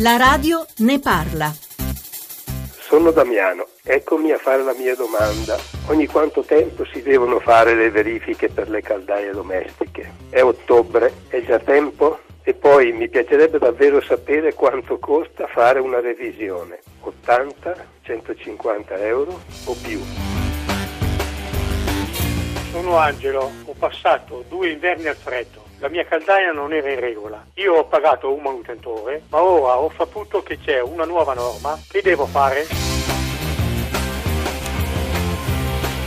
La radio ne parla. Sono Damiano, eccomi a fare la mia domanda. Ogni quanto tempo si devono fare le verifiche per le caldaie domestiche? È ottobre, è già tempo? E poi mi piacerebbe davvero sapere quanto costa fare una revisione. 80, 150 euro o più? Sono Angelo, ho passato due inverni al freddo. La mia caldaia non era in regola. Io ho pagato un manutentore, ma ora ho saputo che c'è una nuova norma. Che devo fare?